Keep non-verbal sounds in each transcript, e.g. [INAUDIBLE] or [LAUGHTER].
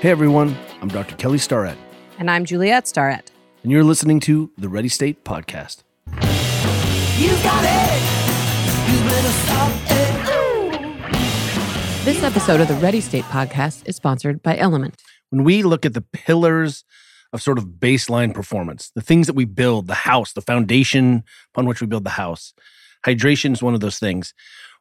Hey everyone, I'm Dr. Kelly Starrett, And I'm Juliet Starrett. and you're listening to the Ready State Podcast. You got it. You better stop it. This episode of the Ready State podcast is sponsored by Element. When we look at the pillars of sort of baseline performance, the things that we build, the house, the foundation upon which we build the house, hydration is one of those things.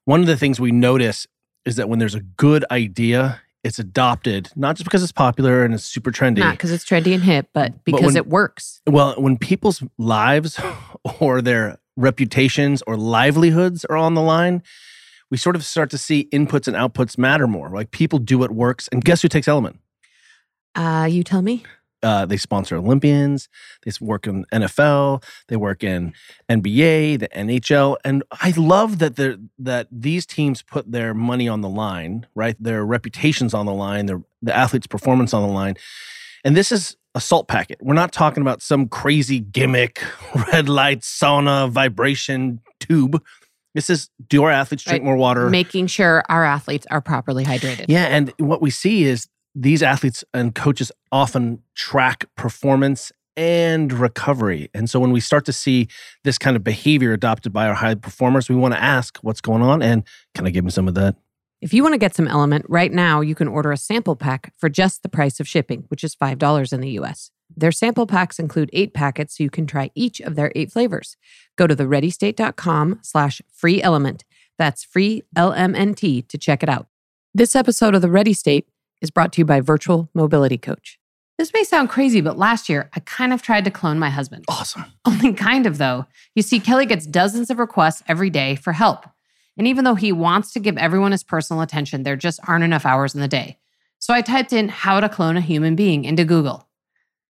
One of the things we notice is that when there's a good idea, it's adopted, not just because it's popular and it's super trendy. Not because it's trendy and hip, but But because when- it works. Well, when people's lives [LAUGHS] or their reputations or livelihoods are on the line, we sort of start to see inputs and outputs matter more. Like people do what works. And guess who takes Element? Uh, you tell me. Uh, they sponsor Olympians. They work in NFL. They work in NBA, the NHL, and I love that that these teams put their money on the line, right? Their reputations on the line, their the athlete's performance on the line, and this is a salt packet. We're not talking about some crazy gimmick, [LAUGHS] red light, sauna, vibration tube. This is do our athletes drink Right. more water? Making sure our athletes are properly hydrated. Yeah, and what we see is these athletes and coaches often track performance and recovery. And so when we start to see this kind of behavior adopted by our high performers, we want to ask what's going on and can I give them some of that? If you want to get some Element right now, you can order a sample pack for just the price of shipping, which is $5 in the US. Their sample packs include eight packets, so you can try each of their eight flavors. Go to thereadystate.com slash free element. That's free L-M-N-T to check it out. This episode of The Ready State is brought to you by Virtual Mobility Coach. This may sound crazy, but last year I kind of tried to clone my husband. Awesome. Only kind of, though. You see, Kelly gets dozens of requests every day for help. And even though he wants to give everyone his personal attention, there just aren't enough hours in the day. So I typed in how to clone a human being into Google.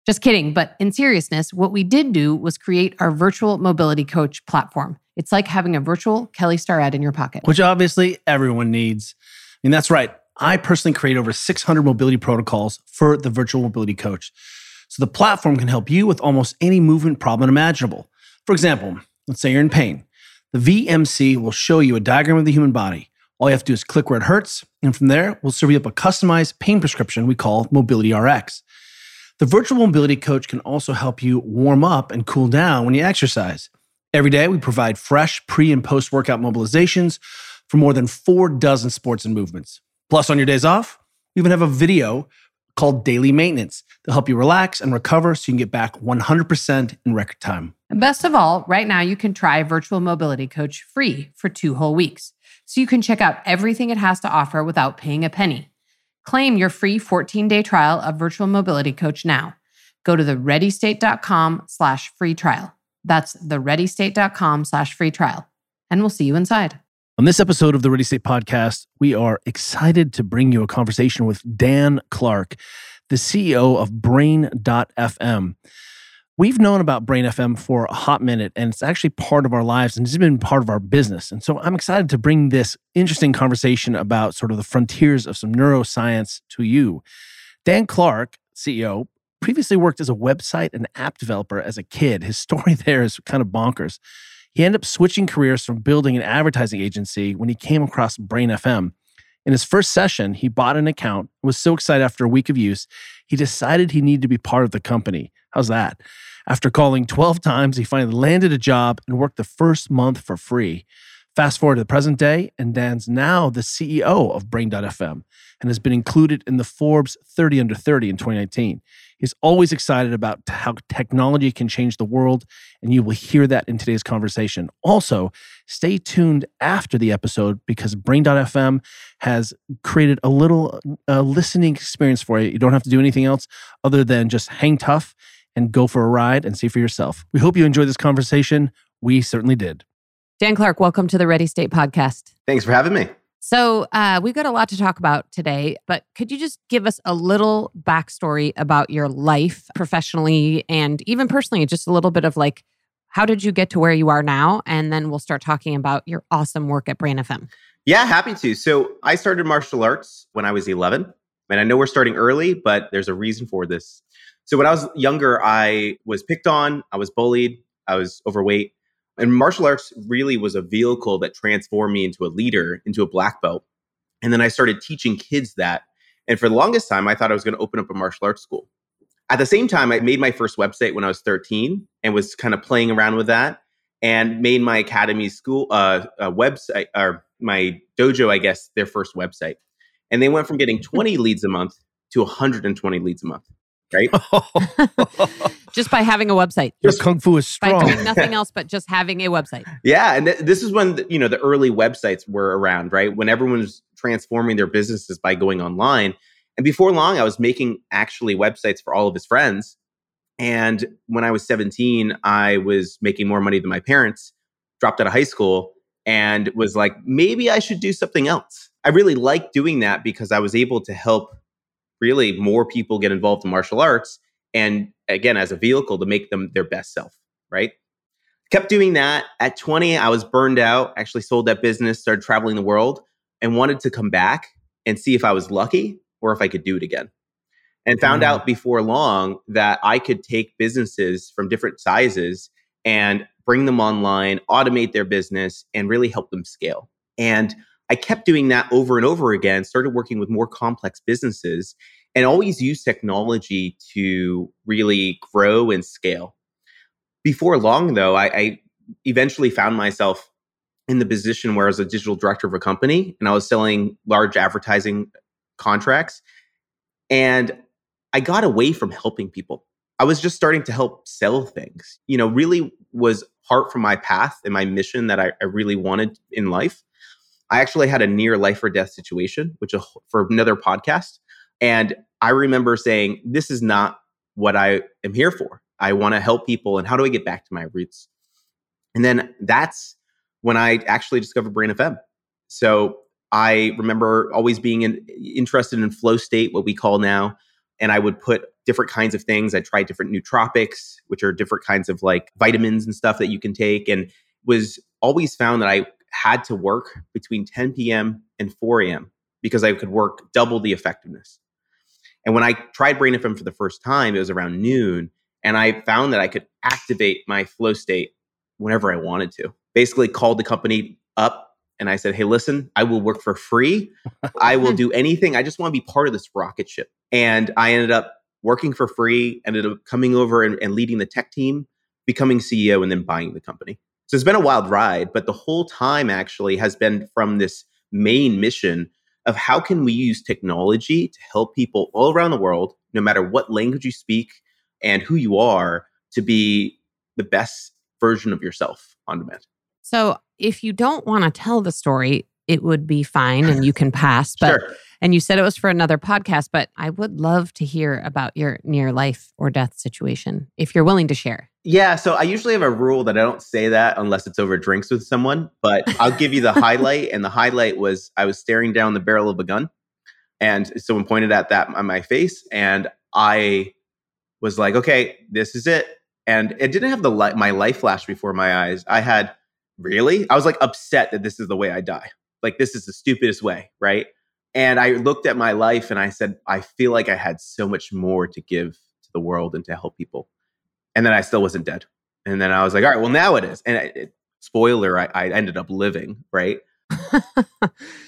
Just kidding, but in seriousness, what we did do was create our virtual mobility coach platform. It's like having a virtual Kelly Starrett in your pocket. Which obviously everyone needs. I mean, that's right. I personally create over 600 mobility protocols for the virtual mobility coach. So the platform can help you with almost any movement problem imaginable. For example, let's say you're in pain. The VMC will show you a diagram of the human body. All you have to do is click where it hurts, and from there, we'll serve you up a customized pain prescription we call Mobility RX. The virtual mobility coach can also help you warm up and cool down when you exercise. Every day, we provide fresh pre and post workout mobilizations for more than four dozen sports and movements. Plus, on your days off, we even have a video called Daily Maintenance to help you relax and recover so you can get back 100% in record time. And best of all, right now you can try Virtual Mobility Coach free for two whole weeks. So you can check out everything it has to offer without paying a penny. Claim your free 14-day trial of Virtual Mobility Coach now. Go to thereadystate.com slash free trial. That's thereadystate.com slash free trial. And we'll see you inside. On this episode of the Ready State Podcast, we are excited to bring you a conversation with Dan Clark, the CEO of Brain.fm. We've known about Brain FM for a hot minute, and it's actually part of our lives and it's been part of our business. And so I'm excited to bring this interesting conversation about sort of the frontiers of some neuroscience to you. Dan Clark, CEO, previously worked as a website and app developer as a kid. His story [LAUGHS] there is kind of bonkers. He ended up switching careers from building an advertising agency when he came across Brain FM. In his first session, he bought an account, was so excited after a week of use, he decided he needed to be part of the company. How's that? After calling 12 times, he finally landed a job and worked the first month for free. Fast forward to the present day, and Dan's now the CEO of Brain.fm and has been included in the Forbes 30 Under 30 in 2019. He's always excited about how technology can change the world, and you will hear that in today's conversation. Also, stay tuned after the episode because Brain.fm has created a little uh, listening experience for you. You don't have to do anything else other than just hang tough and go for a ride and see for yourself. We hope you enjoyed this conversation. We certainly did. Dan Clark, welcome to the Ready State podcast. Thanks for having me. So, uh, we've got a lot to talk about today, but could you just give us a little backstory about your life professionally and even personally? Just a little bit of like, how did you get to where you are now? And then we'll start talking about your awesome work at Brain FM. Yeah, happy to. So I started martial arts when I was 11. And I know we're starting early, but there's a reason for this. So when I was younger, I was picked on, I was bullied, I was overweight. And martial arts really was a vehicle that transformed me into a leader, into a black belt. And then I started teaching kids that. And for the longest time, I thought I was going to open up a martial arts school. At the same time, I made my first website when I was 13 and was kind of playing around with that and made my academy school uh, website or my dojo, I guess, their first website. And they went from getting [LAUGHS] 20 leads a month to 120 leads a month, right? [LAUGHS] just by having a website. Your kung fu is By strong. doing nothing else but just having a website. Yeah, and th- this is when the, you know the early websites were around, right? When everyone was transforming their businesses by going online. And before long, I was making actually websites for all of his friends. And when I was 17, I was making more money than my parents, dropped out of high school, and was like, maybe I should do something else. I really liked doing that because I was able to help really more people get involved in martial arts. And again, as a vehicle to make them their best self, right? Kept doing that. At 20, I was burned out, actually sold that business, started traveling the world, and wanted to come back and see if I was lucky or if I could do it again. And found Mm. out before long that I could take businesses from different sizes and bring them online, automate their business, and really help them scale. And I kept doing that over and over again, started working with more complex businesses, and always use technology to really grow and scale. Before long, though, I, I eventually found myself in the position where I was a digital director of a company and I was selling large advertising contracts. And I got away from helping people. I was just starting to help sell things. You know, really was part from my path and my mission that I, I really wanted in life. I actually had a near life or death situation, which for another podcast. And I remember saying, this is not what I am here for. I want to help people. And how do I get back to my roots? And then that's when I actually discovered Brain FM. So I remember always being in, interested in flow state, what we call now. And I would put different kinds of things. I tried different nootropics, which are different kinds of like vitamins and stuff that you can take. And was always found that I had to work between 10 p.m. and 4 a.m. because I could work double the effectiveness. And when I tried Brain FM for the first time, it was around noon. And I found that I could activate my flow state whenever I wanted to. Basically, called the company up and I said, Hey, listen, I will work for free. [LAUGHS] I will do anything. I just want to be part of this rocket ship. And I ended up working for free, ended up coming over and, and leading the tech team, becoming CEO, and then buying the company. So it's been a wild ride, but the whole time actually has been from this main mission of how can we use technology to help people all around the world, no matter what language you speak and who you are, to be the best version of yourself on demand. So if you don't want to tell the story, it would be fine and you can [LAUGHS] pass. But sure. and you said it was for another podcast, but I would love to hear about your near life or death situation if you're willing to share. Yeah, so I usually have a rule that I don't say that unless it's over drinks with someone, but I'll give you the [LAUGHS] highlight. And the highlight was I was staring down the barrel of a gun and someone pointed at that on my face. And I was like, okay, this is it. And it didn't have the li- my life flash before my eyes. I had really, I was like upset that this is the way I die. Like, this is the stupidest way, right? And I looked at my life and I said, I feel like I had so much more to give to the world and to help people and then I still wasn't dead. And then I was like, all right, well now it is. And it, it- spoiler, I, I ended up living, right? [LAUGHS]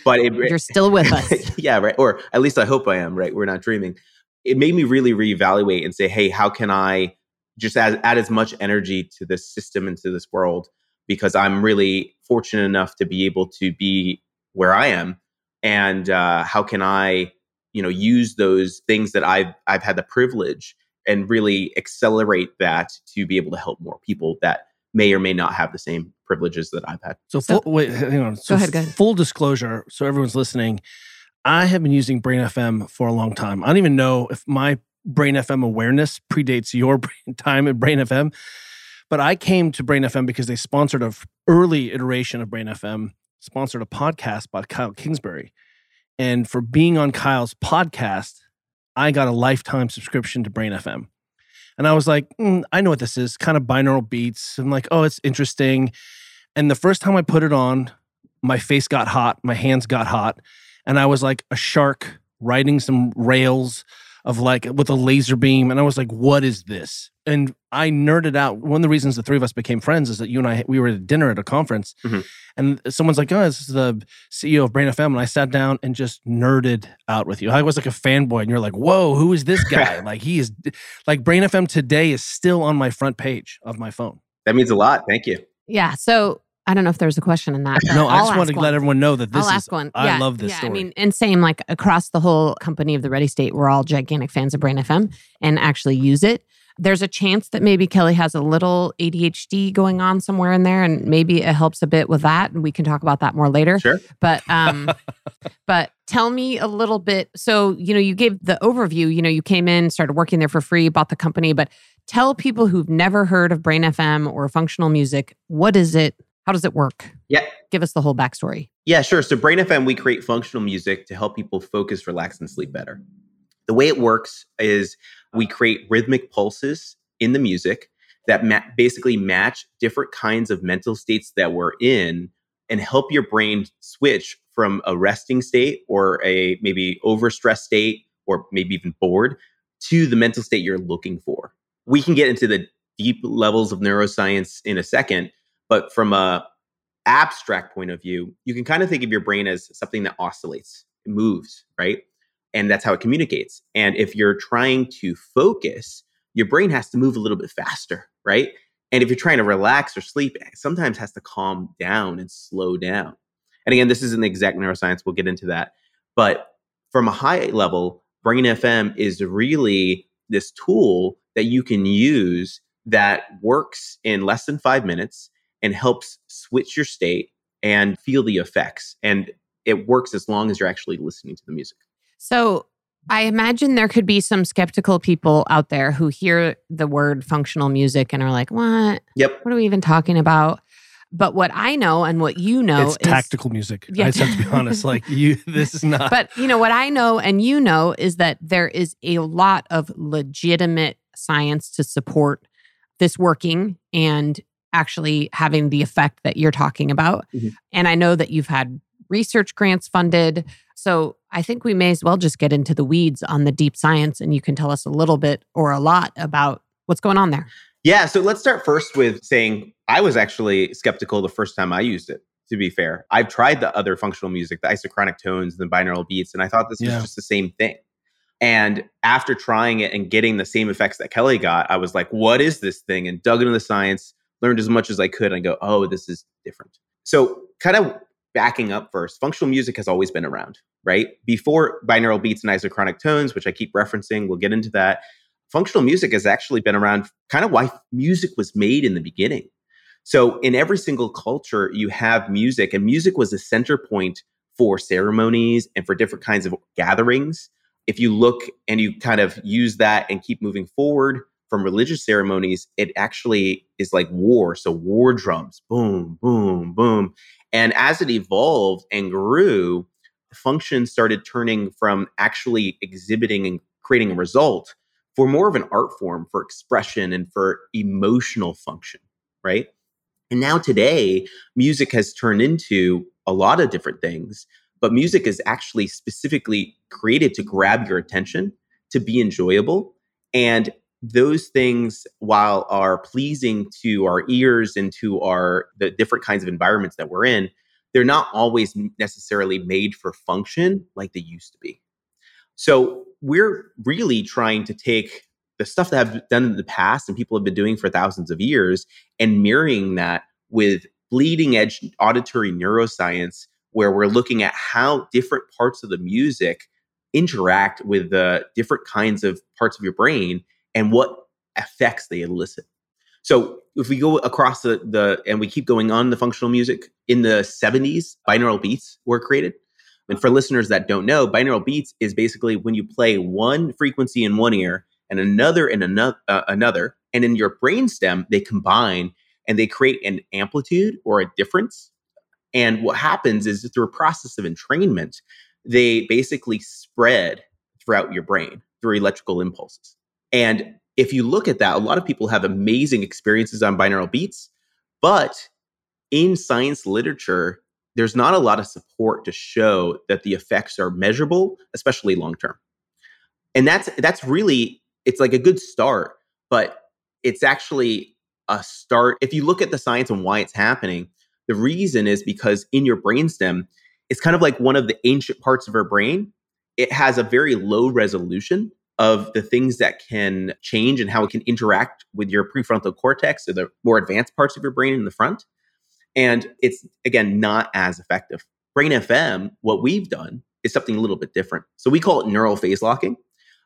But it, You're still with us. [LAUGHS] yeah, right. Or at least I hope I am, right? We're not dreaming. It made me really reevaluate and say, hey, how can I just add, add as much energy to this system and to this world? Because I'm really fortunate enough to be able to be where I am. And uh, how can I, you know, use those things that I've I've had the privilege and really accelerate that to be able to help more people that may or may not have the same privileges that I've had. So, So- full, wait, hang on. So ahead, go ahead. Full disclosure, so everyone's listening. I have been using Brain FM for a long time. I don't even know if my Brain FM awareness predates your [LAUGHS] brain time at Brain FM, but I came to Brain FM because they sponsored a f- early iteration of Brain FM, sponsored a podcast by Kyle Kingsbury, and for being on Kyle's podcast, I got a lifetime subscription to Brain FM. And I was like, "Mm, I know what this is, kind of binaural beats. I'm like, oh, it's interesting. And the first time I put it on, my face got hot, my hands got hot, and I was like a shark riding some rails of like with a laser beam. And I was like, what is this? And I nerded out. One of the reasons the three of us became friends is that you and I we were at dinner at a conference, Mhm. and someone's like, "Oh, this is the CEO of Brain FM," and I sat down and just nerded out with you. I was like a fanboy, and you're like, "Whoa, who is this guy?" [LAUGHS] like he is, like Brain FM today is still on my front page of my phone. That means a lot. Thank you. Yeah. So I don't know if there's a question in that. No, I I'll just want to one. let everyone know that this I'll is. one. I Yeah, love this yeah, story. I mean, and same like across the whole company of the Ready State, we're all gigantic fans of Brain FM and actually use it. There's a chance that maybe Kelly has a little ADHD going on somewhere in there, and maybe it helps a bit with that. And we can talk about that more later. Sure. But um, [LAUGHS] but tell me a little bit. So you know, you gave the overview. You know, you came in, started working there for free, bought the company. But tell people who've never heard of Brain FM or functional music, what is it? How does it work? Yeah. Give us the whole backstory. Yeah, sure. So Brain FM, we create functional music to help people focus, relax, and sleep better. The way it works is we create rhythmic pulses in the music that ma- basically match different kinds of mental states that we're in and help your brain switch from a resting state or a maybe overstressed state or maybe even bored to the mental state you're looking for. We can get into the deep levels of neuroscience in a second, but from a abstract point of view, you can kind of think of your brain as something that oscillates, it moves, right? And that's how it communicates. And if you're trying to focus, your brain has to move a little bit faster, right? And if you're trying to relax or sleep, it sometimes has to calm down and slow down. And again, this isn't exact neuroscience, we'll get into that. But from a high level, Brain FM is really this tool that you can use that works in less than five minutes and helps switch your state and feel the effects. And it works as long as you're actually listening to the music. So I imagine there could be some skeptical people out there who hear the word functional music and are like, what? Yep. What are we even talking about? But what I know and what you know it's is tactical music. Yeah. I just have to be honest. Like [LAUGHS] you, this is not. But you know what I know and you know is that there is a lot of legitimate science to support this working and actually having the effect that you're talking about. Mhm. And I know that you've had research grants funded. So I think we may as well just get into the weeds on the deep science and you can tell us a little bit or a lot about what's going on there. Yeah. So let's start first with saying I was actually skeptical the first time I used it. To be fair, I've tried the other functional music, the isochronic tones, the binaural beats, and I thought this Yeah. was just the same thing. And after trying it and getting the same effects that Kelly got, I was like, what is this thing? And dug into the science, learned as much as I could, and go, oh, this is different. So, kind of backing up first, functional music has always been around, right? Before binaural beats and isochronic tones, which I keep referencing, we'll get into that. Functional music has actually been around, kind of why music was made in the beginning. So, in every single culture, you have music, and music was a center point for ceremonies and for different kinds of gatherings. If you look and you kind of use that and keep moving forward from religious ceremonies, it actually is like war. So, war drums, boom, boom, boom. And as it evolved and grew, the function started turning from actually exhibiting and creating a result for more of an art form for expression and for emotional function, right? And now today, music has turned into a lot of different things, but music is actually specifically created to grab your attention, to be enjoyable. And those things, while are pleasing to our ears and to our the different kinds of environments that we're in, they're not always necessarily made for function like they used to be. So we're really trying to take the stuff that have done in the past and people have been doing for thousands of years and mirroring that with bleeding edge auditory neuroscience where we're looking at how different parts of the music interact with the different kinds of parts of your brain and what effects they elicit. So if we go across the, the and we keep going on the functional music in the 70s, binaural beats were created. And for listeners that don't know, binaural beats is basically when you play one frequency in one ear and another in another, uh, another, and in your brainstem they combine and they create an amplitude or a difference. And what happens is through a process of entrainment, they basically spread throughout your brain through electrical impulses. And if you look at that, a lot of people have amazing experiences on binaural beats, but in science literature, there's not a lot of support to show that the effects are measurable, especially long term. And that's that's really it's like a good start, but it's actually a start. If you look at the science and why it's happening, the reason is because in your brainstem, it's kind of like one of the ancient parts of our brain. It has a very low resolution of the things that can change and how it can interact with your prefrontal cortex or the more advanced parts of your brain in the front. And it's, again, not as effective. Brain FM, what we've done is something a little bit different. So we call it neural phase locking.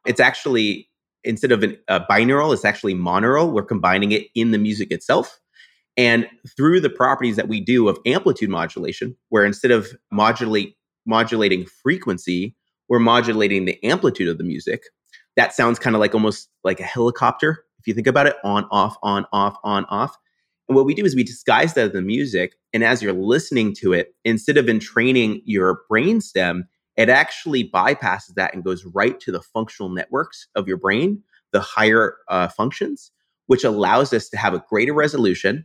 It's actually, instead of an, a binaural, it's actually monaural. We're combining it in the music itself. And through the properties that we do of amplitude modulation, where instead of modulate modulating frequency, we're modulating the amplitude of the music. That sounds kind of like almost like a helicopter, if you think about it, on, off, on, off, on, off. And what we do is we disguise that as the music. And as you're listening to it, instead of entraining your brainstem, it actually bypasses that and goes right to the functional networks of your brain, the higher uh, functions, which allows us to have a greater resolution,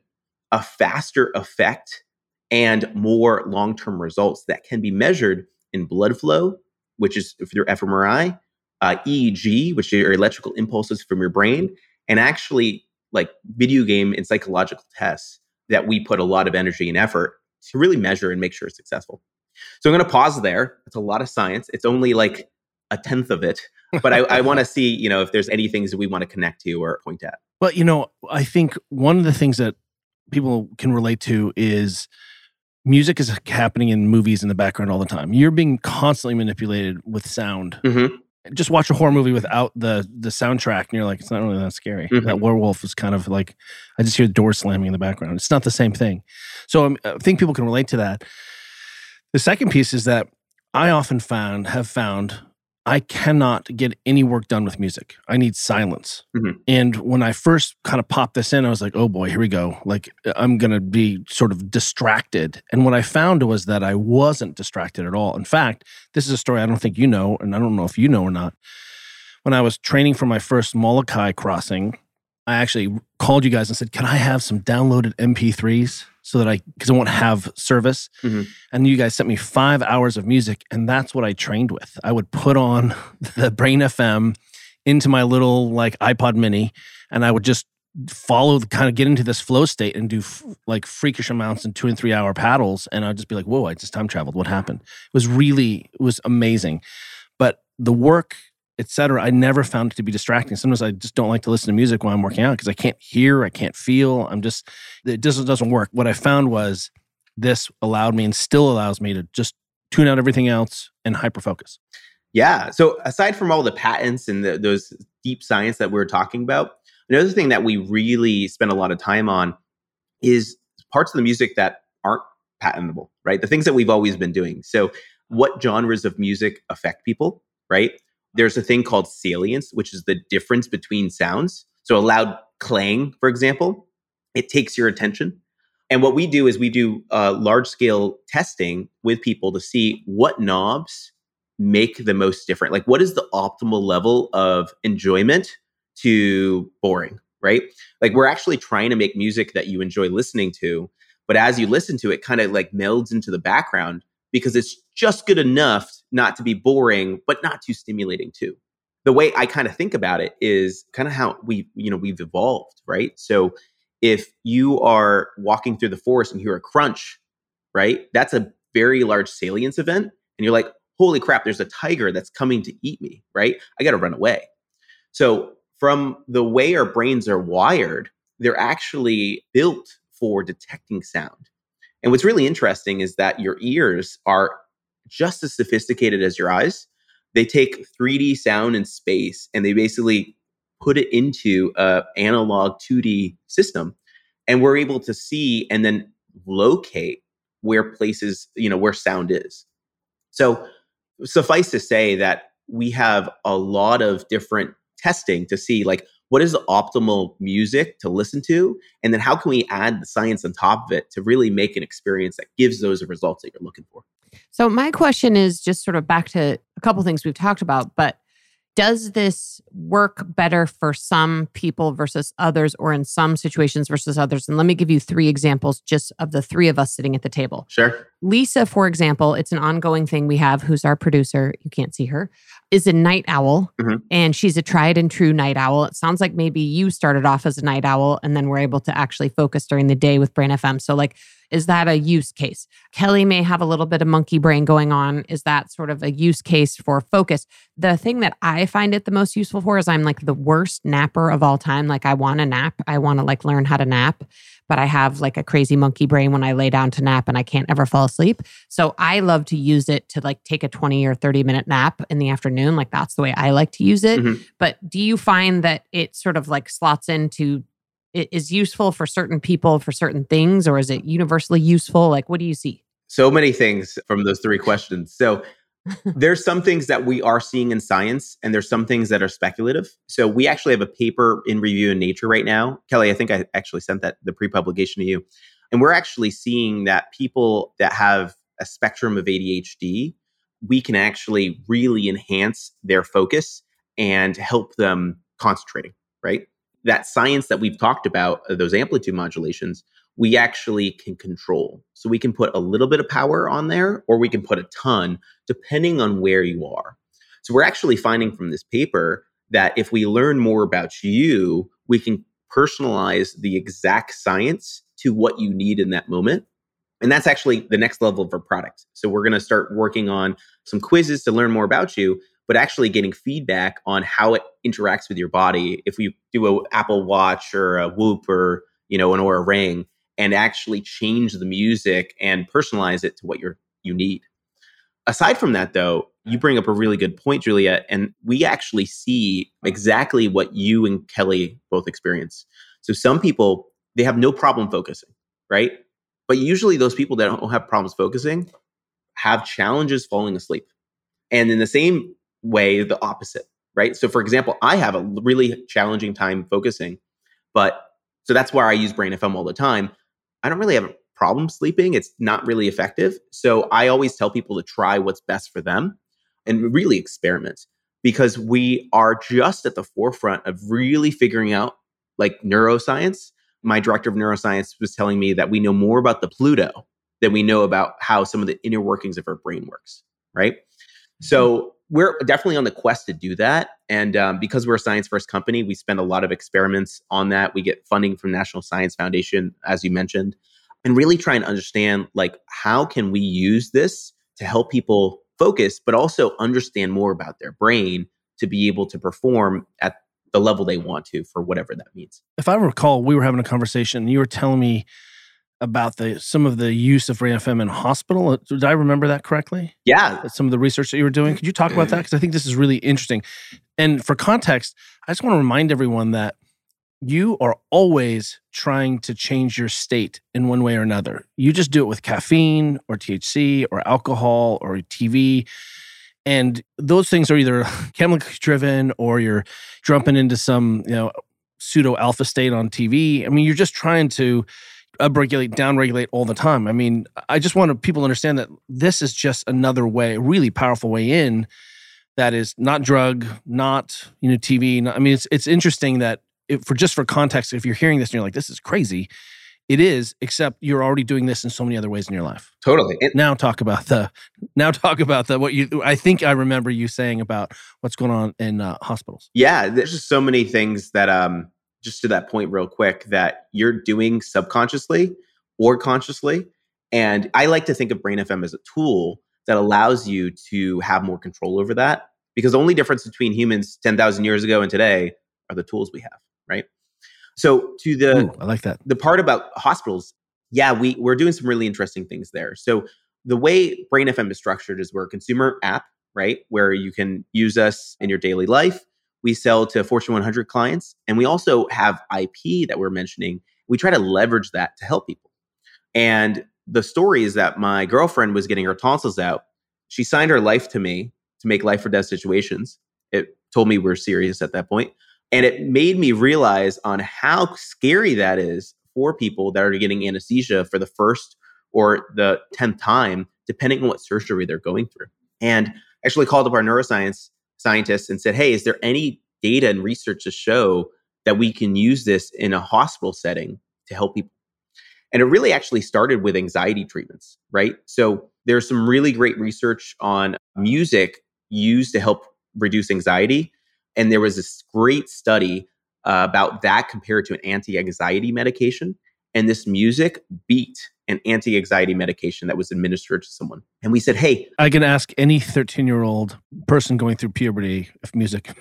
a faster effect, and more long term results that can be measured in blood flow, which is through fMRI, uh, EEG, which are electrical impulses from your brain, and actually like video game and psychological tests that we put a lot of energy and effort to really measure and make sure it's successful. So I'm going to pause there. It's a lot of science. It's only like a tenth of it, but I, I want to see, you know, if there's any things that we want to connect to or point at. But you know, I think one of the things that people can relate to is music is happening in movies in the background all the time. You're being constantly manipulated with sound. Mm-hmm. Just watch a horror movie without the the soundtrack, and you're like, it's not really that scary. Mhm. That werewolf is kind of like, I just hear the door slamming in the background. It's not the same thing. So um, I think people can relate to that. The second piece is that I often found have found I cannot get any work done with music. I need silence. Mhm. And when I first kind of popped this in, I was like, oh boy, here we go. Like I'm going to be sort of distracted. And what I found was that I wasn't distracted at all. In fact, this is a story I don't think you know, and I don't know if you know or not. When I was training for my first Molokai crossing, I actually called you guys and said, can I have some downloaded MP3s so that I, because I won't have service. Mhm. And you guys sent me five hours of music, and that's what I trained with. I would put on [LAUGHS] the Brain FM into my little like iPod mini, and I would just follow the kind of get into this flow state and do f- like freakish amounts in two and three hour paddles. And I'd just be like, whoa, I just time traveled. What happened? It was really, it was amazing. But the work, etc., I never found it to be distracting. Sometimes I just don't like to listen to music while I'm working out because I can't hear, I can't feel. I'm just, it just doesn't work. What I found was this allowed me and still allows me to just tune out everything else and hyper focus. Yeah. So aside from all the patents and the, those deep science that we are talking about, another thing that we really spend a lot of time on is parts of the music that aren't patentable, right? The things that we've always been doing. So what genres of music affect people, right? There's a thing called salience, which is the difference between sounds. So a loud clang, for example, it takes your attention. And what we do is we do uh, large scale testing with people to see what knobs make the most different. Like, what is the optimal level of enjoyment to boring, right? Like, we're actually trying to make music that you enjoy listening to, but as you listen to it, kind of like melds into the background because it's just good enough not to be boring, but not too stimulating too. The way I kind of think about it is kind of how we, you know, we've evolved, right? So if you are walking through the forest and hear a crunch, right? That's a very large salience event. And you're like, holy crap, there's a tiger that's coming to eat me, right? I got to run away. So, from the way our brains are wired, they're actually built for detecting sound. And what's really interesting is that your ears are just as sophisticated as your eyes. They take 3D sound and space and they basically put it into a analog 2D system and we're able to see and then locate where places, you know, where sound is. So suffice to say that we have a lot of different testing to see like what is the optimal music to listen to and then how can we add the science on top of it to really make an experience that gives those results that you're looking for So my question is just sort of back to a couple things we've talked about, but does this work better for some people versus others or in some situations versus others? And let me give you three examples just of the three of us sitting at the table. sure Lisa, for example, it's an ongoing thing we have, who's our producer. You can't see her. Is a night owl Mhm. and she's a tried and true night owl. It sounds like maybe you started off as a night owl and then were able to actually focus during the day with Brain FM. So, like, is that a use case? Kelly may have a little bit of monkey brain going on. Is that sort of a use case for focus? The thing that I find it the most useful for is I'm like the worst napper of all time. Like, I want to nap, I want to like learn how to nap, but I have like a crazy monkey brain when I lay down to nap and I can't ever fall asleep. So I love to use it to like take a 20 or 30 minute nap in the afternoon. Like that's the way I like to use it. Mhm. But do you find that it sort of like slots into it is useful for certain people for certain things or is it universally useful? Like what do you see? So many things from those three questions. So there's some things that we are seeing in science, and there's some things that are speculative. So we actually have a paper in review in Nature right now. Kelly, I think I actually sent that the pre-publication to you. And we're actually seeing that people that have a spectrum of ADHD, we can actually really enhance their focus and help them concentrating, right? That science that we've talked about, uh, those amplitude modulations, we actually can control. So we can put a little bit of power on there, or we can put a ton, depending on where you are. So we're actually finding from this paper that if we learn more about you, we can personalize the exact science to what you need in that moment. And that's actually the next level of our product. So we're going to start working on some quizzes to learn more about you, but actually getting feedback on how it interacts with your body. If we do a Apple Watch or a Whoop or you know an Oura Ring, and actually change the music and personalize it to what you're you need. Aside from that, though, you bring up a really good point, Julia, and we actually see exactly what you and Kelly both experience. So some people they have no problem focusing, right? But usually those people that don't have problems focusing have challenges falling asleep. And in the same way, the opposite, right? So for example, I have a really challenging time focusing, but so that's why I use Brain FM all the time. I don't really have a problem sleeping. It's not really effective. So I always tell people to try what's best for them and really experiment because we are just at the forefront of really figuring out like neuroscience. My director of neuroscience was telling me that we know more about the Pluto than we know about how some of the inner workings of our brain works, right? So mm-hmm. We're definitely on the quest to do that. And um, because we're a science first company, we spend a lot of experiments on that. We get funding from National Science Foundation, as you mentioned, and really try and understand like how can we use this to help people focus, but also understand more about their brain to be able to perform at the level they want to for whatever that means. If I recall, we were having a conversation. You were telling me about the some of the use of Brain FM in hospital. Uh, Did I remember that correctly? Yeah, Some of the research that you were doing. Could you talk about that? Because I think this is really interesting. And for context, I just want to remind everyone that you are always trying to change your state in one way or another. You just do it with caffeine or THC or alcohol or TV. And those things are either [LAUGHS] chemically driven or you're jumping into some, you know, pseudo alpha state on TV. I mean, you're just trying to upregulate, downregulate all the time. I mean, I just want people to understand that this is just another way, a really powerful way in that is not drug, not, you know, TV. Not, I mean, it's it's interesting that if, for just for context, if you're hearing this and you're like, this is crazy, it is, except you're already doing this in so many other ways in your life. totally. And Now talk about the now talk about the what you I think I remember you saying about what's going on in uh, hospitals. Yeah, there's just so many things that um just to that point real quick that you're doing subconsciously or consciously and I like to think of Brain FM as a tool that allows you to have more control over that because the only difference between humans 10,000 years ago and today are the tools we have, right? So to the Ooh, I like that. the part about hospitals, yeah, we we're doing some really interesting things there. So the way Brain FM is structured is we're a consumer app, right, where you can use us in your daily life. We sell to Fortune 100 clients, and we also have IP that we're mentioning. We try to leverage that to help people. And the story is that my girlfriend was getting her tonsils out. She signed her life to me to make life or death situations. It told me we're serious at that point. And it made me realize on how scary that is for people that are getting anesthesia for the first or the 10th time, depending on what surgery they're going through. And actually called up our neuroscience scientists and said, Hey, is there any data and research to show that we can use this in a hospital setting to help people? And it really actually started with anxiety treatments, right? So there's some really great research on music used to help reduce anxiety. And there was this great study uh, about that compared to an anti anxiety medication. And this music beat an anti anxiety medication that was administered to someone. And we said, hey, I can ask any 13 year old person going through puberty if music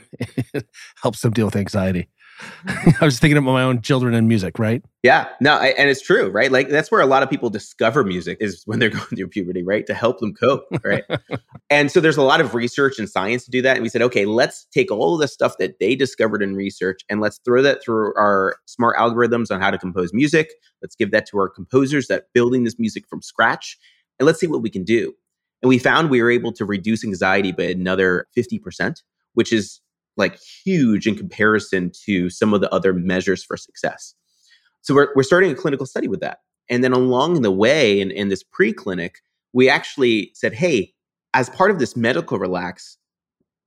[LAUGHS] helps them deal with anxiety. [LAUGHS] I was thinking about my own children and music, right? Yeah, no, I, and it's true, right? Like that's where a lot of people discover music is when they're [LAUGHS] going through puberty, right? To help them cope, right? [LAUGHS] and so there's a lot of research and science to do that. And we said, okay, let's take all of the stuff that they discovered in research and let's throw that through our smart algorithms on how to compose music. Let's give that to our composers that building this music from scratch, and let's see what we can do. And we found we were able to reduce anxiety by another 50%, which is like huge in comparison to some of the other measures for success. So we're, we're starting a clinical study with that. And then along the way in, in this pre-clinic, we actually said, hey, as part of this medical relax,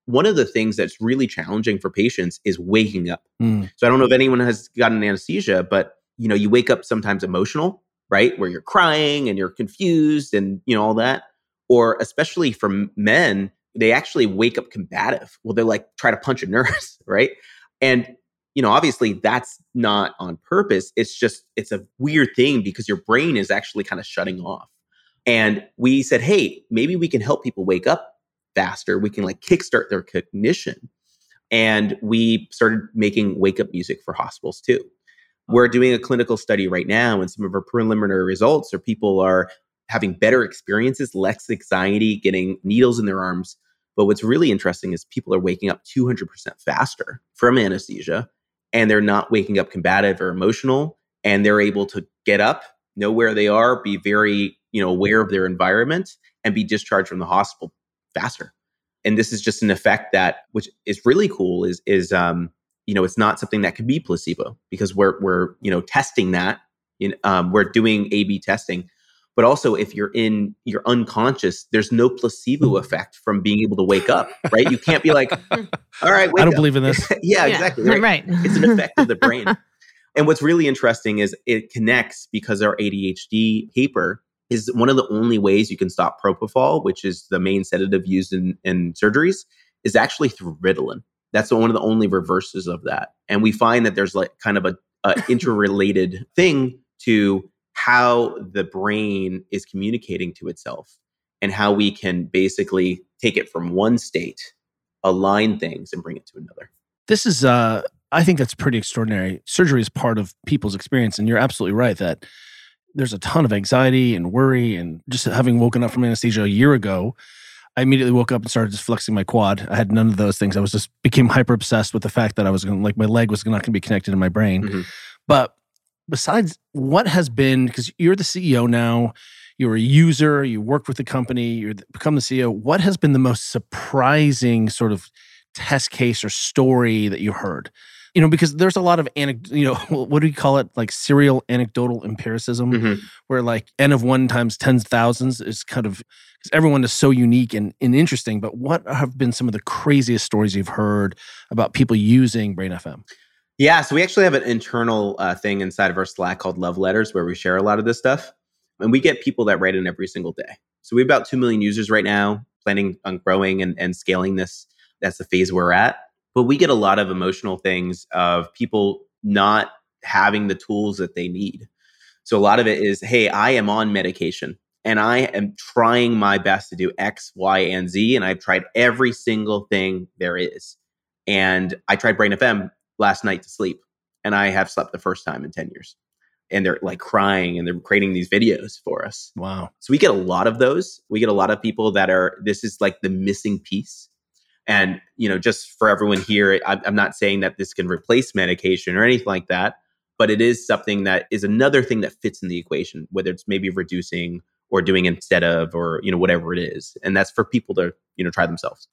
one of the things that's really challenging for patients is waking up. Mm. So I don't know if anyone has gotten anesthesia, but you know, you wake up sometimes emotional, right? Where you're crying and you're confused and you know all that. Or especially for men, they actually wake up combative. Well, they're like try to punch a nurse, [LAUGHS] right? And you know, obviously that's not on purpose. It's just it's a weird thing because your brain is actually kind of shutting off. And we said, hey, maybe we can help people wake up faster. We can like kickstart their cognition. And we started making wake up music for hospitals too. We're doing a clinical study right now, and some of our preliminary results are people are having better experiences, less anxiety, getting needles in their arms, but what's really interesting is people are waking up 200% faster from anesthesia and they're not waking up combative or emotional and they're able to get up, know where they are, be very, you know, aware of their environment and be discharged from the hospital faster. And this is just an effect that which is really cool is is um you know, it's not something that could be placebo because we're we're, you know, testing that in um, we're doing A B testing but also if you're in you're unconscious there's no placebo mm. effect from being able to wake up [LAUGHS] right? You can't be like all right i don't up. believe in this. [LAUGHS] Yeah, yeah, exactly. Right? right. it's an effect of the brain. [LAUGHS] And what's really interesting is it connects because our adhd paper is one of the only ways you can stop propofol which is the main sedative used in, in surgeries is actually through ritalin. That's one of the only reverses of that. And we find that there's like kind of a, a interrelated thing to how the brain is communicating to itself and how we can basically take it from one state, align things, and bring it to another. This is, uh, I think that's pretty extraordinary. Surgery is part of people's experience, and you're absolutely right that there's a ton of anxiety and worry. And just having woken up from anesthesia a year ago, I immediately woke up and started just flexing my quad. I had none of those things. I was just became hyper obsessed with the fact that I was going to, like, my leg was not going to be connected to my brain. Mm-hmm. But besides what has been because you're the CEO now, you're a user, you worked with the company, you become the CEO. What has been the most surprising sort of test case or story that you heard? You know, because there's a lot of anecdote, you know, [LAUGHS] what do we call it? Like serial anecdotal empiricism, mm-hmm. where like n of one times tens of thousands is kind of because everyone is so unique and, and interesting. But what have been some of the craziest stories you've heard about people using Brain FM? Yeah, so we actually have an internal uh, thing inside of our Slack called Love Letters where we share a lot of this stuff. And we get people that write in every single day. So we have about 2 million users right now, planning on growing and, and scaling this. That's the phase we're at. But we get a lot of emotional things of people not having the tools that they need. So a lot of it is, hey, I am on medication and I am trying my best to do X, Y, and Z. And I've tried every single thing there is. And I tried Brain FM last night to sleep and I have slept the first time in 10 years. And they're like crying and they're creating these videos for us. Wow. So we get a lot of those. We get a lot of people that are, this is like the missing piece. And, you know, just for everyone here, I'm not saying that this can replace medication or anything like that, but it is something that is another thing that fits in the equation, whether it's maybe reducing or doing instead of, or, you know, whatever it is. And that's for people to, you know, try themselves.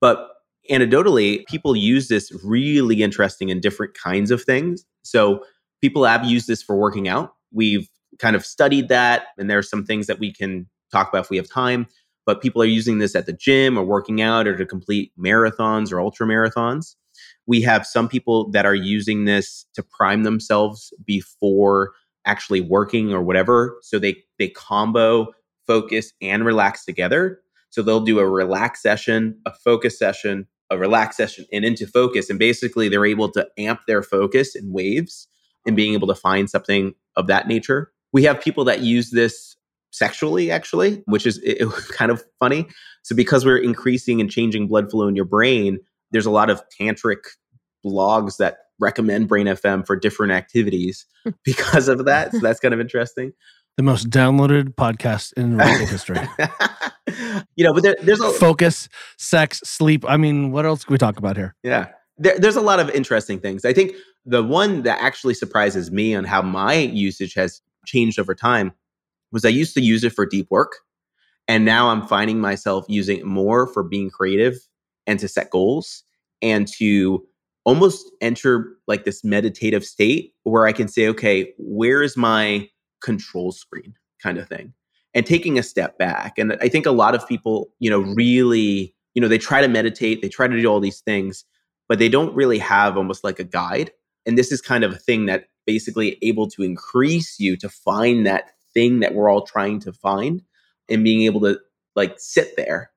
But anecdotally, people use this really interesting and different kinds of things. So people have used this for working out. We've kind of studied that, and there are some things that we can talk about if we have time. But people are using this at the gym or working out or to complete marathons or ultra marathons. We have some people that are using this to prime themselves before actually working or whatever. So they they combo focus and relax together. So they'll do a relax session, a focus session, a relax session and into focus. And basically, they're able to amp their focus in waves and being able to find something of that nature. We have people that use this sexually, actually, which is it, it, [LAUGHS] kind of funny. So, because we're increasing and changing blood flow in your brain, there's a lot of tantric blogs that recommend Brain FM for different activities [LAUGHS] because of that. So, that's kind of interesting. The most downloaded podcast in recent history. [LAUGHS] you know, but there, there's a focus, sex, sleep. I mean, what else can we talk about here? Yeah. There, there's a lot of interesting things. I think the one that actually surprises me on how my usage has changed over time was I used to use it for deep work. And now I'm finding myself using it more for being creative and to set goals and to almost enter like this meditative state where I can say, okay, where is my control screen kind of thing and taking a step back. And i think a lot of people you know really you know they try to meditate they try to do all these things but they don't really have almost like a guide. And this is kind of a thing that basically able to increase you to find that thing that we're all trying to find and being able to like sit there.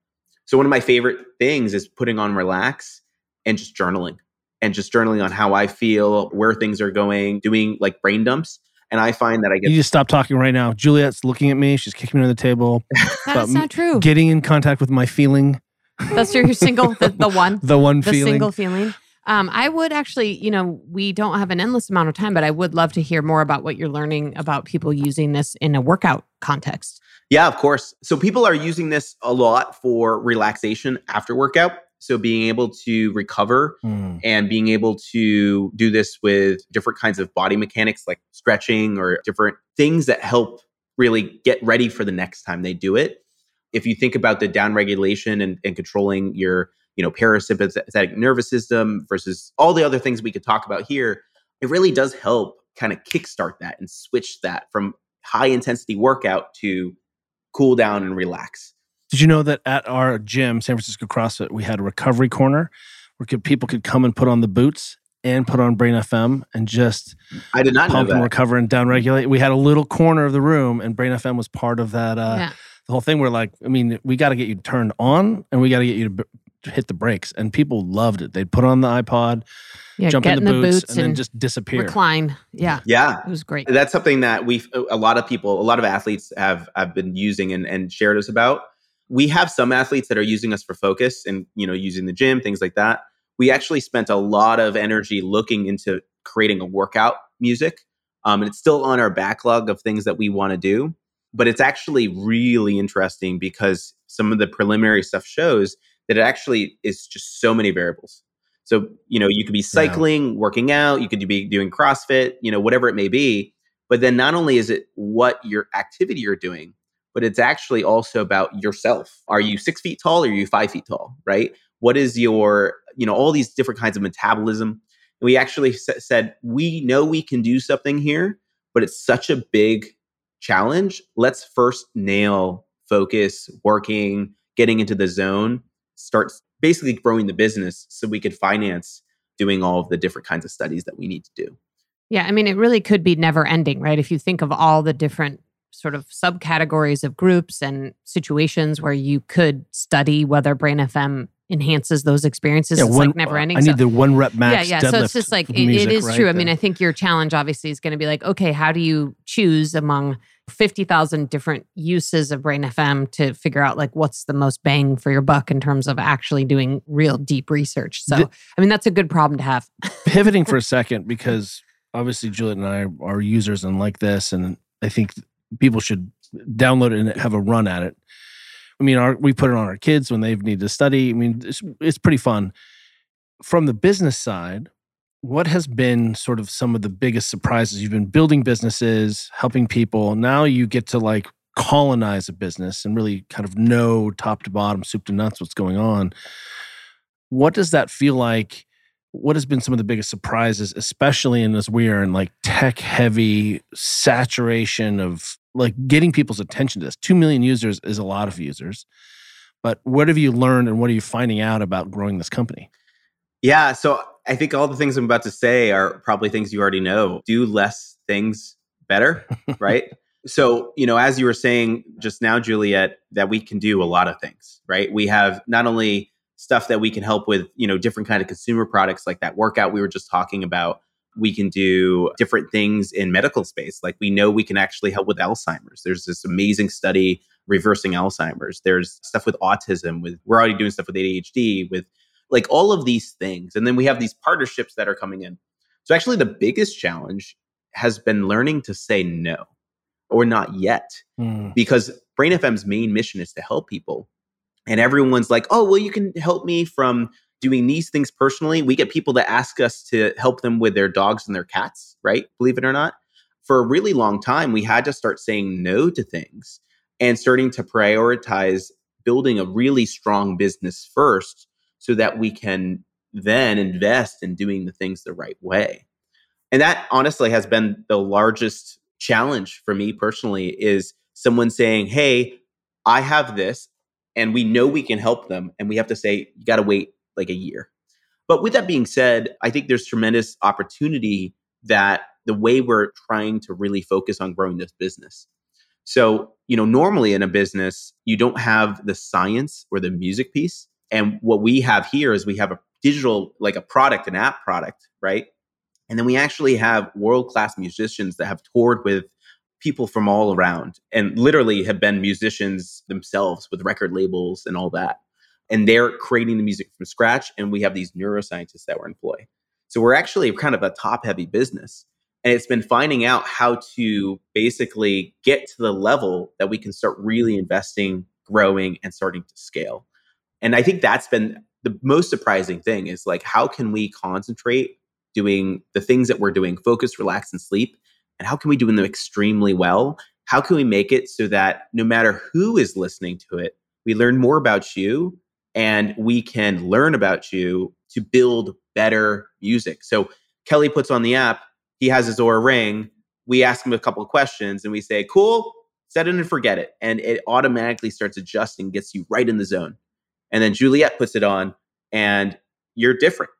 So one of my favorite things is putting on relax and just journaling and just journaling on how i feel where things are going doing like brain dumps and I find that I get. You just stop talking right now. Juliet's looking at me. She's kicking me under the table. [LAUGHS] That's not true. Getting in contact with my feeling. That's your [LAUGHS] single, the, the one. the one the feeling. single feeling. Um, I would actually, you know, we don't have an endless amount of time, but I would love to hear more about what you're learning about people using this in a workout context. Yeah, of course. So people are using this a lot for relaxation after workout. So being able to recover Mm. and being able to do this with different kinds of body mechanics like stretching or different things that help really get ready for the next time they do it. If you think about the downregulation and, and controlling your, you know, parasympathetic nervous system versus all the other things we could talk about here, it really does help kind of kickstart that and switch that from high intensity workout to cool down and relax. Did you know that at our gym, San Francisco CrossFit, we had a recovery corner where could, people could come and put on the boots and put on Brain FM and just I did not know pump and that. recover and downregulate. We had a little corner of the room, and Brain FM was part of that. Uh, yeah. The whole thing. We're like, I mean, we got to get you turned on, and we got to get you to, b- to hit the brakes. And people loved it. They'd put on the iPod, Yeah. jump get in the, boots, and, then and just disappear. recline. Yeah. Yeah. It was great. That's something that we've a lot of people, a lot of athletes have have been using and, and shared us about. We have some athletes that are using us for focus and you know using the gym, things like that. We actually spent a lot of energy looking into creating a workout music. Um, and it's still on our backlog of things that we want to do. But it's actually really interesting because some of the preliminary stuff shows that it actually is just so many variables. So, you know, you could be cycling, working out, you could be doing CrossFit, you know, whatever it may be. But then not only is it what your activity you're doing, but it's actually also about yourself. Are you six feet tall or are you five feet tall, right? What is your, you know, all these different kinds of metabolism. And we actually s- said, we know we can do something here, but it's such a big challenge. Let's first nail focus, working, getting into the zone, start basically growing the business so we could finance doing all of the different kinds of studies that we need to do. Yeah, I mean, it really could be never ending, right? If you think of all the different sort of subcategories of groups and situations where you could study whether Brain FM enhances those experiences, it's like never ending. I So- need the one rep max. yeah, yeah. So it's just like it, music it is right true. I mean. I think your challenge obviously is going to be like, okay, how do you choose among fifty thousand different uses of Brain FM to figure out like what's the most bang for your buck in terms of actually doing real deep research? So, The- I mean, that's a good problem to have. [LAUGHS] pivoting for a second because obviously Juliet and I are users and like this, and I think people should download it and have a run at it. I mean, our, we put it on our kids when they need to study. I mean, it's, it's pretty fun. From the business side, what has been sort of some of the biggest surprises? You've been building businesses, helping people. Now you get to like colonize a business and really kind of know top to bottom, soup to nuts, what's going on. What does that feel like? What has been some of the biggest surprises, especially in as we are in like tech heavy saturation of like getting people's attention to this? Two million users is a lot of users. But what have you learned and what are you finding out about growing this company? Yeah. So I think all the things I'm about to say are probably things you already know. Do less things better, [LAUGHS] right? So, you know, as you were saying just now, Juliet, that we can do a lot of things, right? We have not only stuff that we can help with, you know, different kind of consumer products like that workout we were just talking about. We can do different things in medical space. Like we know we can actually help with Alzheimer's. There's this amazing study reversing Alzheimer's. There's stuff with autism with we're already doing stuff with ADHD with like all of these things. And then we have these partnerships that are coming in. So actually the biggest challenge has been learning to say no or not yet Mm. because Brain FM's main mission is to help people. And everyone's like, oh, well, you can help me from doing these things personally. We get people that ask us to help them with their dogs and their cats, right? Believe it or not. For a really long time, we had to start saying no to things and starting to prioritize building a really strong business first so that we can then invest in doing the things the right way. And that honestly has been the largest challenge for me personally is someone saying, "Hey, I have this and we know we can help them and we have to say you got to wait like a year." But with that being said, I think there's tremendous opportunity that the way we're trying to really focus on growing this business. So, you know, normally in a business, you don't have the science or the music piece. And what we have here is we have a digital, like a product, an app product, right? And then we actually have world class musicians that have toured with people from all around and literally have been musicians themselves with record labels and all that. And they're creating the music from scratch. And we have these neuroscientists that we employ. So we're actually kind of a top heavy business. And it's been finding out how to basically get to the level that we can start really investing, growing, and starting to scale. And I think that's been the most surprising thing is like, how can we concentrate doing the things that we're doing, focus, relax, and sleep? And how can we do them extremely well? How can we make it so that no matter who is listening to it, we learn more about you and we can learn about you to build better music. So Kelly puts on the app, he has his Oura ring. We ask him a couple of questions and we say, cool, set it and forget it. And it automatically starts adjusting, gets you right in the zone. And then Juliet puts it on and you're different,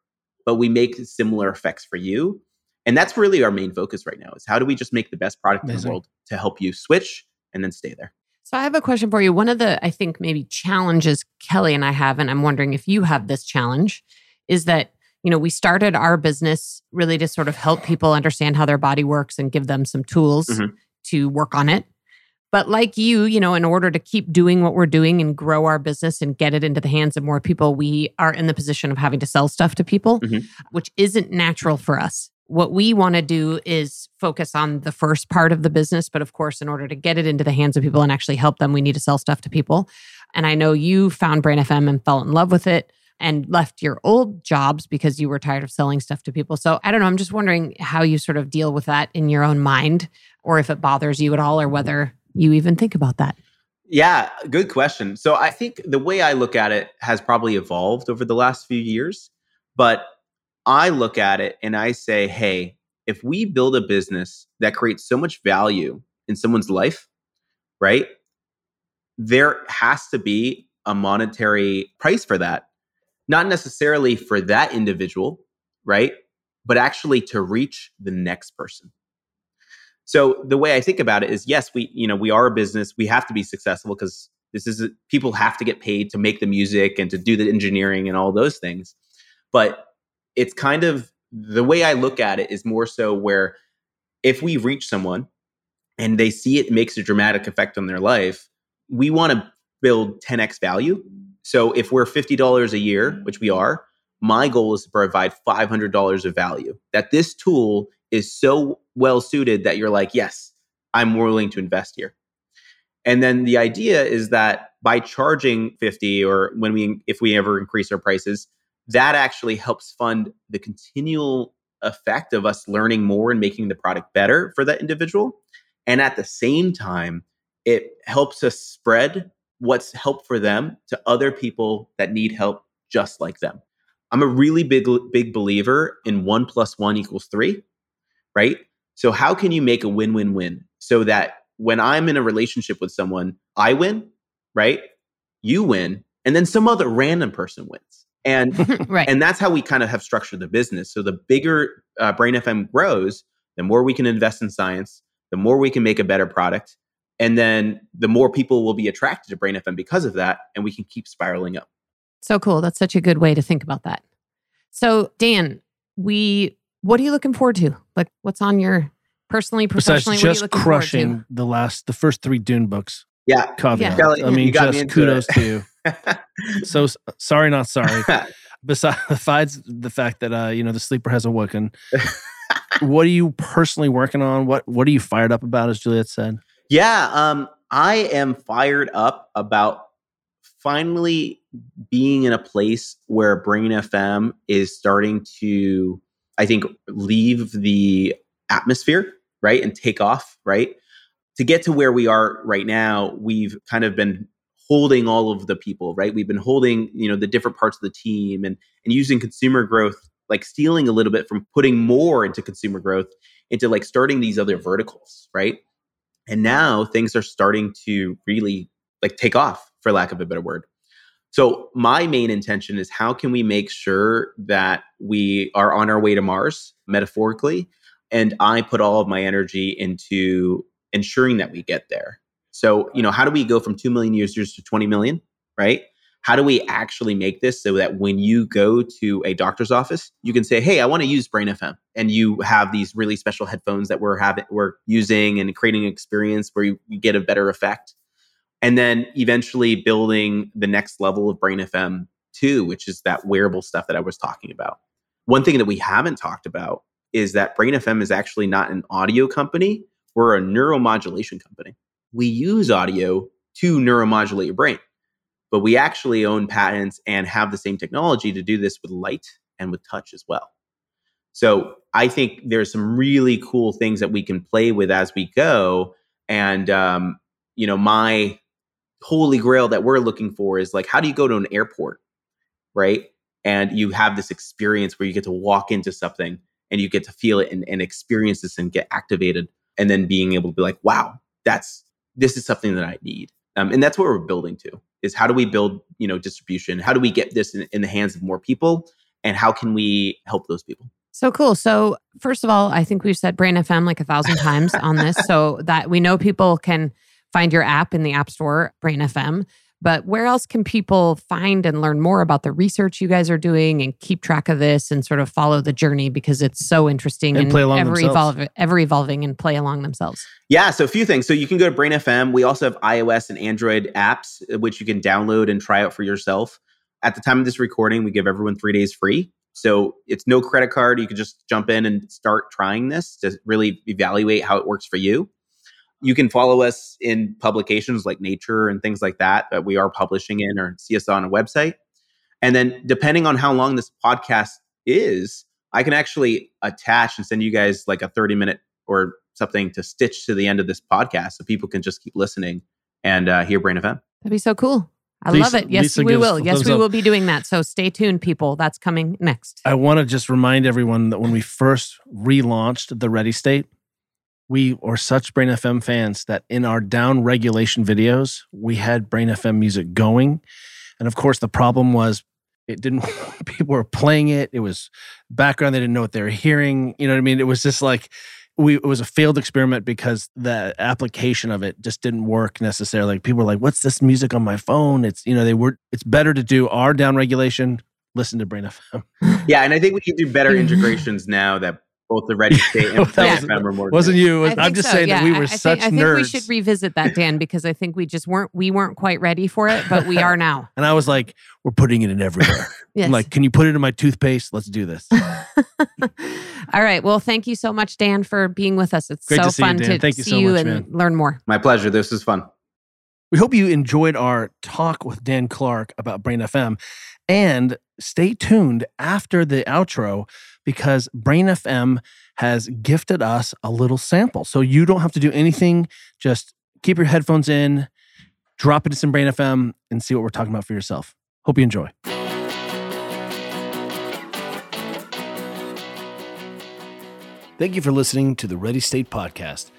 but we make similar effects for you. And that's really our main focus right now is how do we just make the best product in the world to help you switch and then stay there. So I have a question for you. One of the, I think, maybe challenges Kelly and I have, and I'm wondering if you have this challenge, is that, you know, we started our business really to sort of help people understand how their body works and give them some tools Mhm. to work on it. But like you, you know, in order to keep doing what we're doing and grow our business and get it into the hands of more people, we are in the position of having to sell stuff to people, Mhm. which isn't natural for us. What we want to do is focus on the first part of the business. But of course, in order to get it into the hands of people and actually help them, we need to sell stuff to people. And I know you found Brain FM and fell in love with it and left your old jobs because you were tired of selling stuff to people. So I don't know. I'm just wondering how you sort of deal with that in your own mind or if it bothers you at all or whether you even think about that. Yeah, good question. So I think the way I look at it has probably evolved over the last few years, but I look at it and I say, hey, if we build a business that creates so much value in someone's life, right? There has to be a monetary price for that. Not necessarily for that individual, right? But actually to reach the next person. So the way I think about it is yes, we you know, we are a business, we have to be successful because this is people have to get paid to make the music and to do the engineering and all those things. But it's kind of the way I look at it is more so where if we reach someone and they see it makes a dramatic effect on their life, we want to build 10x value. So if we're $50 a year, which we are, my goal is to provide $500 of value. That this tool is so well suited that you're like, yes, I'm willing to invest here. And then the idea is that by charging 50 or when we if we ever increase our prices, that actually helps fund the continual effect of us learning more and making the product better for that individual. And at the same time, it helps us spread what's help for them to other people that need help just like them. I'm a really big big believer in one plus one equals three, right? So how can you make a win-win-win so that when I'm in a relationship with someone, I win, right? You win, and then some other random person wins. And [LAUGHS] right. and that's how we kind of have structured the business. So the bigger uh, Brain FM grows, the more we can invest in science, the more we can make a better product, and then the more people will be attracted to Brain FM because of that, and we can keep spiraling up. So cool. That's such a good way to think about that. So, Dan, we what are you looking forward to? Like what's on your personally, Besides professionally, what are you just looking forward crushing the last, the first three Dune books. Yeah. Caveat. Kelly, I mean, you got me just into kudos it. to you. [LAUGHS] So sorry, not sorry. [LAUGHS] Besides, besides the fact that uh, you know the sleeper has awoken, what are you personally working on? What What are you fired up about? As Juliet said, Yeah, um, I am fired up about finally being in a place where Brain FM is starting to, I think, leave the atmosphere, right, and take off, right? To get to where we are right now, we've kind of been holding all of the people, right? We've been holding, you know, the different parts of the team and and using consumer growth, like stealing a little bit from putting more into consumer growth into like starting these other verticals, right? And now things are starting to really like take off, for lack of a better word. So my main intention is how can we make sure that we are on our way to Mars, metaphorically, and I put all of my energy into ensuring that we get there. So, you know, how do we go from 2 million users to 20 million, right? How do we actually make this so that when you go to a doctor's office, you can say, "Hey, I want to use Brain FM," and you have these really special headphones that we're having, we're using, and creating an experience where you, you get a better effect, and then eventually building the next level of Brain FM too, which is that wearable stuff that I was talking about. One thing that we haven't talked about is that Brain FM is actually not an audio company; we're a neuromodulation company. We use audio to neuromodulate your brain but we actually own patents and have the same technology to do this with light and with touch as well. So I think there's some really cool things that we can play with as we go. And um, you know, my holy grail that we're looking for is like, how do you go to an airport, right? And you have this experience where you get to walk into something and you get to feel it and, and experience this and get activated, and then being able to be like, wow, that's this is something that I need. Um, and that's what we're building to is how do we build you know distribution how do we get this in, in the hands of more people and how can we help those people So cool. So, first of all, I think we've said Brain FM like a thousand times on this [LAUGHS] so that we know people can find your app in the App Store, Brain FM. But where else can people find and learn more about the research you guys are doing and keep track of this and sort of follow the journey? Because it's so interesting And play along ever, evolve, ever evolving and play along themselves? yeah so a few things. So you can go to brain fm we also have ios and android apps uh, which you can download and try out for yourself. At the time of this recording we give everyone three days free. So it's no credit card. You can just jump in and start trying this to really evaluate how it works for you you can follow us in publications like nature and things like that that we are publishing in or see us on a website and then depending on how long this podcast is i can actually attach and send you guys like a 30 minute or something to stitch to the end of this podcast so people can just keep listening and uh, hear brain fm That'd be so cool. I Lisa- love it. Yes, Lisa we will. Yes, we up. will be doing that. So stay tuned, people. That's coming next. I want to just remind everyone that when we first relaunched the Ready State, we are such Brain FM fans that in our down regulation videos, we had Brain FM music going. And of course, the problem was it didn't, [LAUGHS] people were playing it. It was background. They didn't know what they were hearing. You know what I mean? It was just like, we, it was a failed experiment because the application of it just didn't work necessarily. People were like, what's this music on my phone? It's, you know, they were, it's better to do our down regulation, listen to Brain FM. [LAUGHS] yeah and i think we can do better [LAUGHS] integrations now that both the ready state and [LAUGHS] That Brain wasn't- FM more Wasn't you? I I'm just so, saying that we were I such think, I think we should revisit that, Dan, because I think we just weren't we weren't quite ready for it, but we are now. [LAUGHS] and I was like, we're putting it in everywhere. [LAUGHS] Yes. I'm like, can you put it in my toothpaste? Let's do this. All right. Well, thank you so much, Dan, for being with us. It's Great so to see you, fun to Thank you see so you much, and man. learn more. my pleasure this was fun We hope you enjoyed our talk with Dan Clark about Brain FM. And stay tuned after the outro because Brain FM has gifted us a little sample. So you don't have to do anything. Just keep your headphones in, drop it in some Brain FM, and see what we're talking about for yourself. Hope you enjoy. Thank you for listening to the Ready State Podcast.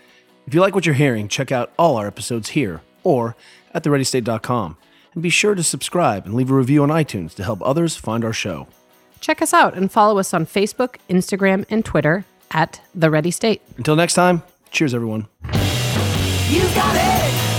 If you like what you're hearing, check out all our episodes here or at thereadystate.com. And be sure to subscribe and leave a review on iTunes to help others find our show. Check us out and follow us on Facebook, Instagram, and Twitter at The Ready State. Until next time, cheers, everyone. You got it. You better stop it. You got it.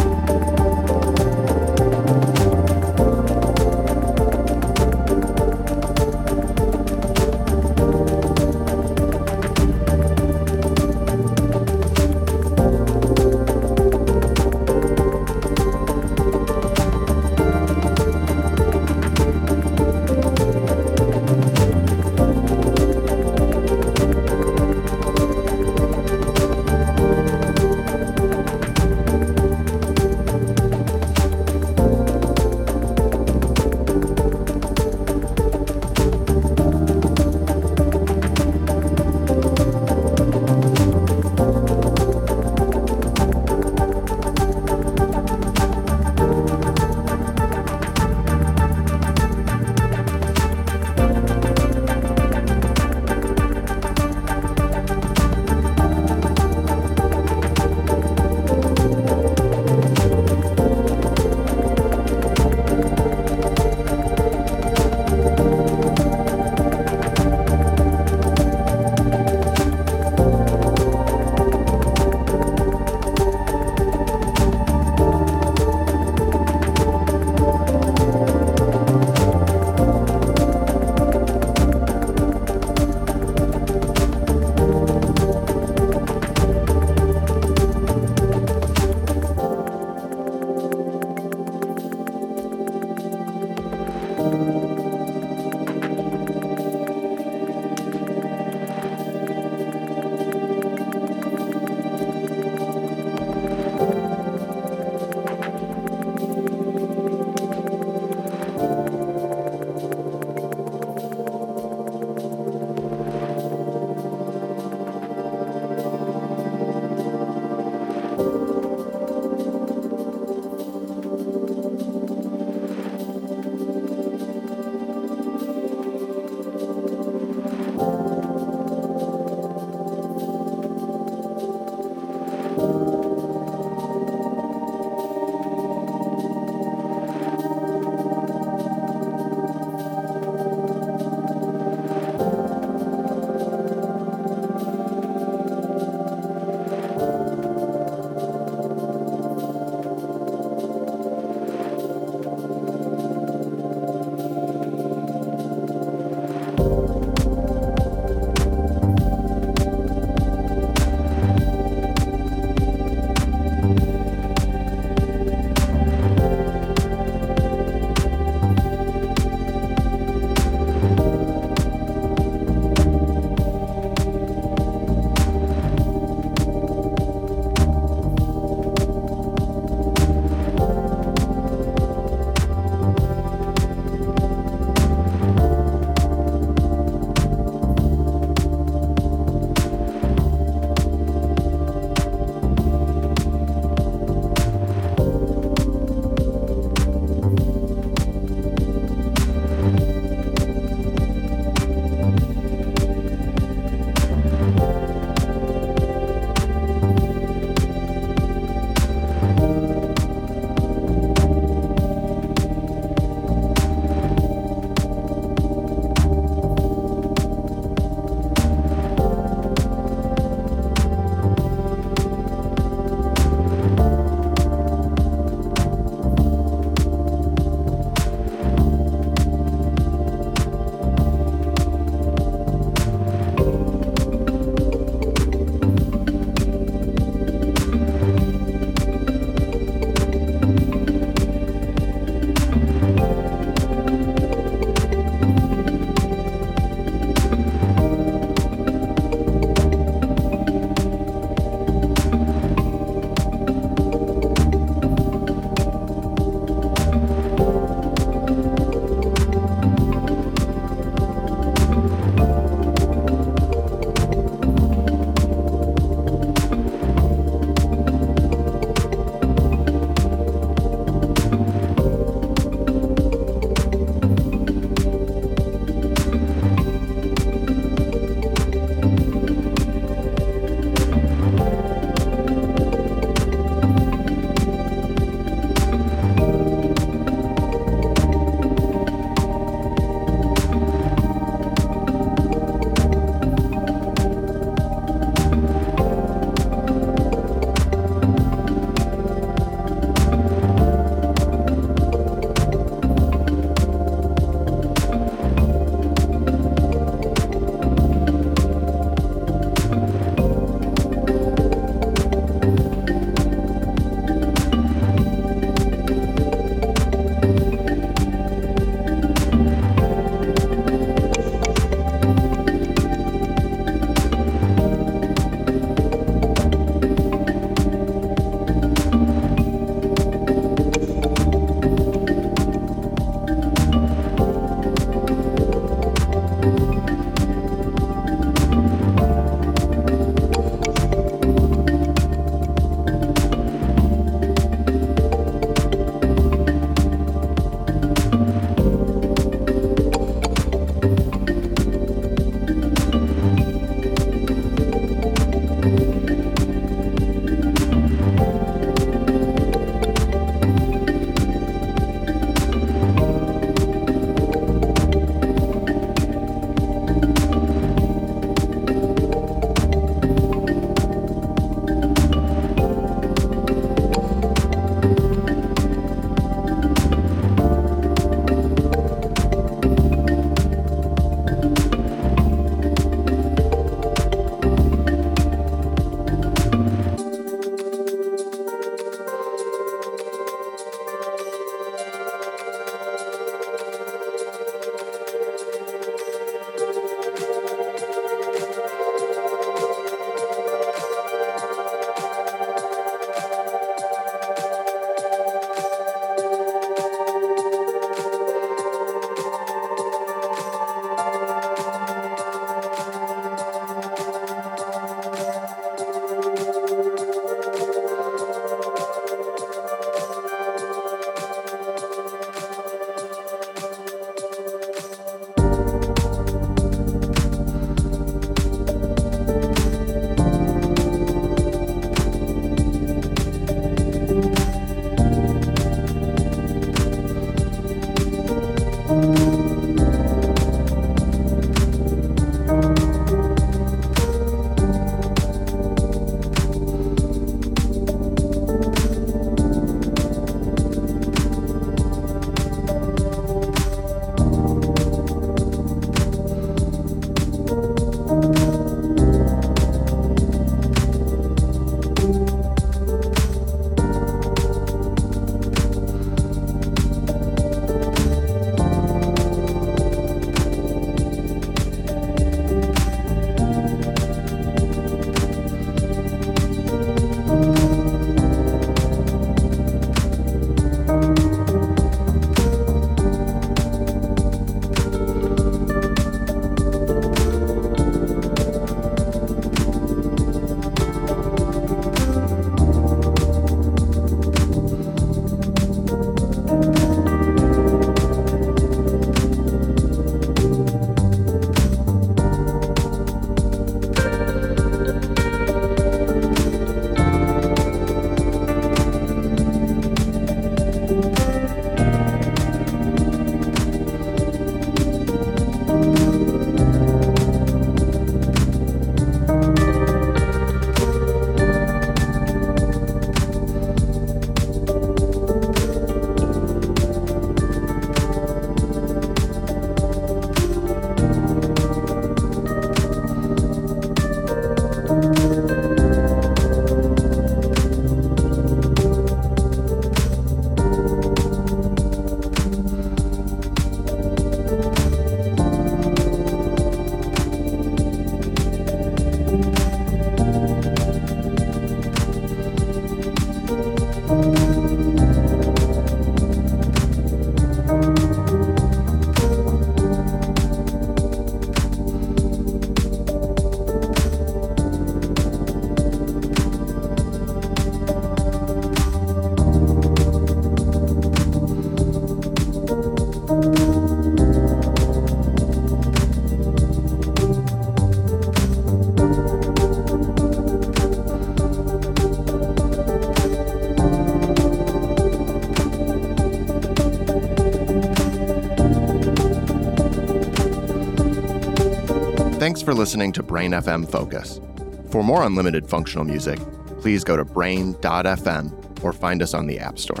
Thanks for listening to Brain FM Focus. For more unlimited functional music, please go to brain.fm or find us on the App Store.